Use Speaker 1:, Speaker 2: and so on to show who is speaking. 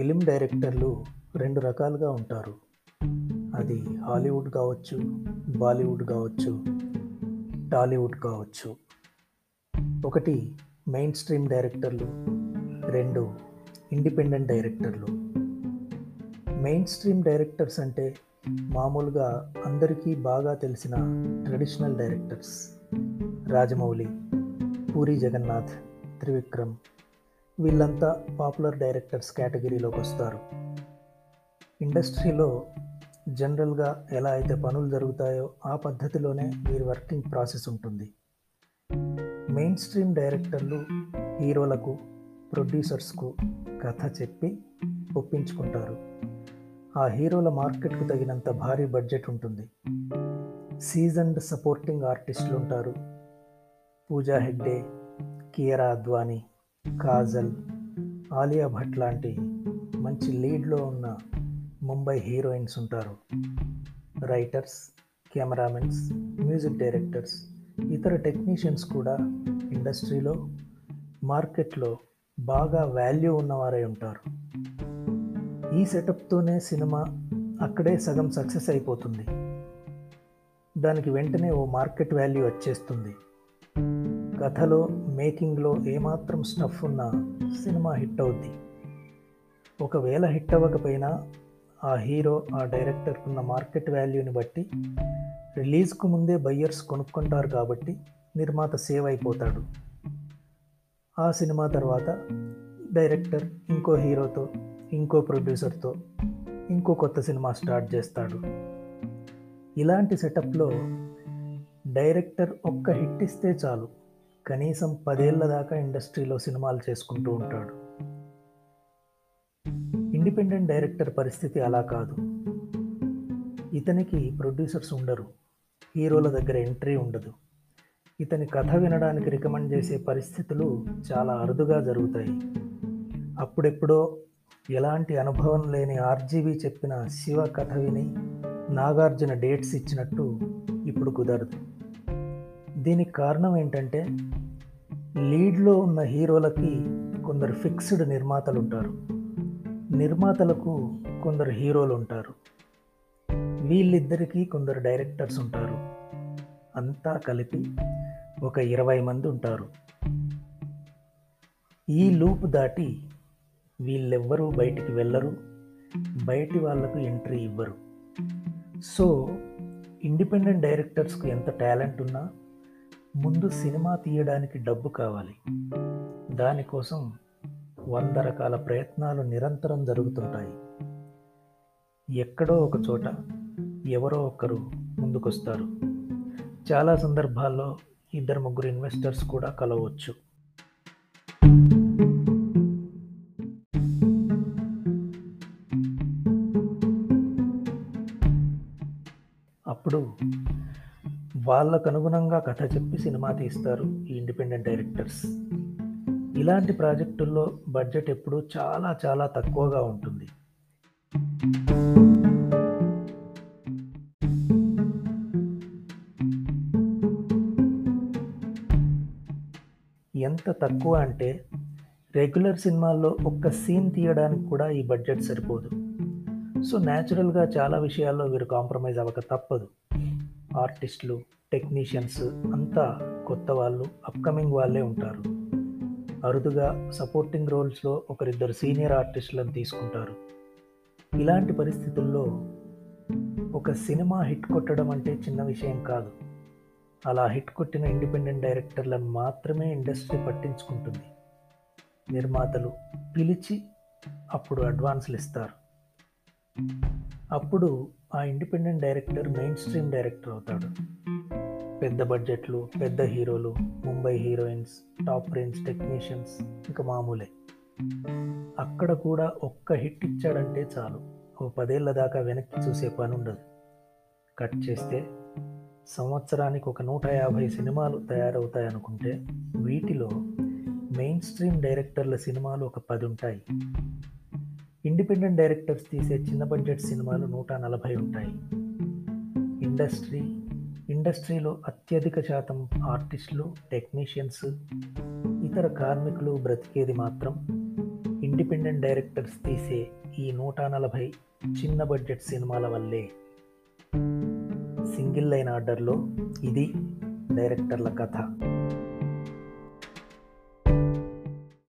Speaker 1: Film డైరెక్టర్లు రెండు రకాలుగా ఉంటారు. అది హాలీవుడ్ కావచ్చు బాలీవుడ్ కావచ్చు టాలీవుడ్ కావచ్చు. ఒకటి మెయిన్ స్ట్రీమ్ డైరెక్టర్లు రెండు ఇండిపెండెంట్ డైరెక్టర్లు. మెయిన్ స్ట్రీమ్ డైరెక్టర్స్ అంటే మామూలుగా అందరికీ బాగా తెలిసిన ట్రెడిషనల్ డైరెక్టర్స్. రాజమౌళి పూరి జగన్నాథ్ త్రివిక్రమ్ వీళ్ళంతా పాపులర్ డైరెక్టర్స్ కేటగిరీలోకి వస్తారు. ఇండస్ట్రీలో జనరల్గా ఎలా అయితే పనులు జరుగుతాయో ఆ పద్ధతిలోనే వీరి వర్కింగ్ ప్రాసెస్ ఉంటుంది. మెయిన్ స్ట్రీమ్ డైరెక్టర్లు హీరోలకు ప్రొడ్యూసర్స్కు కథ చెప్పి ఒప్పించుకుంటారు. ఆ హీరోల మార్కెట్కు తగినంత భారీ బడ్జెట్ ఉంటుంది. సీజన్డ్ సపోర్టింగ్ ఆర్టిస్టులు ఉంటారు పూజా హెగ్డే కియరా అద్వానీ కాజల్ ఆలియా భట్ లాంటి మంచి లీడ్లో ఉన్న ముంబై హీరోయిన్స్ ఉంటారు. రైటర్స్ కెమెరామెన్స్ మ్యూజిక్ డైరెక్టర్స్ ఇతర టెక్నీషియన్స్ కూడా ఇండస్ట్రీలో మార్కెట్లో బాగా వాల్యూ ఉన్నవారై ఉంటారు. ఈ సెటప్తోనే సినిమా అక్కడే సగం సక్సెస్ అయిపోతుంది. దానికి వెంటనే ఓ మార్కెట్ వాల్యూ వచ్చేస్తుంది. కథలో మేకింగ్లో ఏమాత్రం స్టఫ్ ఉన్నా సినిమా హిట్ అవుద్ది. ఒకవేళ హిట్ అవ్వకపోయినా ఆ హీరో ఆ డైరెక్టర్కున్న మార్కెట్ వాల్యూని బట్టి రిలీజ్కు ముందే బయ్యర్స్ కొనుక్కుంటారు కాబట్టి నిర్మాత సేవ్ అయిపోతాడు. ఆ సినిమా తర్వాత డైరెక్టర్ ఇంకో హీరోతో ఇంకో ప్రొడ్యూసర్తో ఇంకో కొత్త సినిమా స్టార్ట్ చేస్తాడు. ఇలాంటి సెటప్లో డైరెక్టర్ ఒక్క హిట్ ఇస్తే చాలు. కనీసం పదేళ్ళ దాకా ఇండస్ట్రీలో సినిమాలు చేసుకుంటూ ఉంటాడు. ఇండిపెండెంట్ డైరెక్టర్ పరిస్థితి అలా కాదు. ఇతనికి ప్రొడ్యూసర్స్ ఉండరు. హీరోల దగ్గర ఎంట్రీ ఉండదు. ఇతని కథ వినడానికి రికమెండ్ చేసే పరిస్థితులు చాలా అరుదుగా జరుగుతాయి. అప్పుడెప్పుడో ఎలాంటి అనుభవం లేని ఆర్జీవి చెప్పిన శివ కథ విని నాగార్జున డేట్స్ ఇచ్చినట్టు ఇప్పుడు కుదరదు. దీనికి కారణం ఏంటంటే లీడ్లో ఉన్న హీరోలకి కొందరు ఫిక్స్డ్ నిర్మాతలు ఉంటారు నిర్మాతలకు కొందరు హీరోలు ఉంటారు వీళ్ళిద్దరికీ కొందరు డైరెక్టర్స్ ఉంటారు. అంతా కలిపి ఒక ఇరవై మంది ఉంటారు. ఈ లూప్ దాటి వీళ్ళెవ్వరూ బయటికి వెళ్ళరు. బయటి వాళ్ళకు ఎంట్రీ ఇవ్వరు. సో ఇండిపెండెంట్ డైరెక్టర్స్కు ఎంత టాలెంట్ ఉన్నా ముందు సినిమా తీయడానికి డబ్బు కావాలి. దానికోసం వంద రకాల ప్రయత్నాలు నిరంతరం జరుగుతుంటాయి. ఎక్కడో ఒక చోట ఎవరో ఒకరు ముందుకొస్తారు. చాలా సందర్భాల్లో ఇద్దరు ముగ్గురు ఇన్వెస్టర్స్ కూడా కలవచ్చు. అప్పుడు వాళ్ళకు అనుగుణంగా కథ చెప్పి సినిమా తీస్తారు ఈ ఇండిపెండెంట్ డైరెక్టర్స్. ఇలాంటి ప్రాజెక్టుల్లో బడ్జెట్ ఎప్పుడూ చాలా చాలా తక్కువగా ఉంటుంది. ఎంత తక్కువ అంటే రెగ్యులర్ సినిమాల్లో ఒక్క సీన్ తీయడానికి కూడా ఈ బడ్జెట్ సరిపోదు. సో న్యాచురల్గా చాలా విషయాల్లో వీరు కాంప్రమైజ్ అవ్వక తప్పదు. ఆర్టిస్టులు టెక్నీషియన్స్ అంతా కొత్త వాళ్ళు అప్కమింగ్ వాళ్ళే ఉంటారు. అరుదుగా సపోర్టింగ్ రోల్స్లో ఒకరిద్దరు సీనియర్ ఆర్టిస్టులను తీసుకుంటారు. ఇలాంటి పరిస్థితుల్లో ఒక సినిమా హిట్ కొట్టడం అంటే చిన్న విషయం కాదు. అలా హిట్ కొట్టిన ఇండిపెండెంట్ డైరెక్టర్లను మాత్రమే ఇండస్ట్రీ పట్టించుకుంటుంది. నిర్మాతలు పిలిచి అప్పుడు అడ్వాన్స్లు ఇస్తారు. అప్పుడు ఆ independent director mainstream director అవుతాడు. పెద్ద బడ్జెట్లు పెద్ద హీరోలు Mumbai heroines top range technicians ఇంకా మామూలే. అక్కడ కూడా ఒక్క హిట్ ఇచ్చాడంటే చాలు. ఓ పదేళ్ళ దాకా వెనక్కి చూసే పని ఉండదు. కట్ చేస్తే సంవత్సరానికి ఒక నూట యాభై సినిమాలు తయారవుతాయనుకుంటే వీటిలో మెయిన్ స్ట్రీమ్ డైరెక్టర్ల సినిమాలు ఒక పది ఉంటాయి ఇండిపెండెంట్ డైరెక్టర్స్ తీసే చిన్న బడ్జెట్ సినిమాలు నూట నలభై ఉంటాయి. ఇండస్ట్రీ ఇండస్ట్రీలో అత్యధిక శాతం ఆర్టిస్టులు టెక్నీషియన్స్ ఇతర కార్మికులు బ్రతికేది మాత్రం ఇండిపెండెంట్ డైరెక్టర్స్ తీసే ఈ నూట నలభై చిన్న బడ్జెట్ సినిమాల వల్లే. సింగిల్ లైన్ ఆర్డర్లో ఇది డైరెక్టర్ల కథ.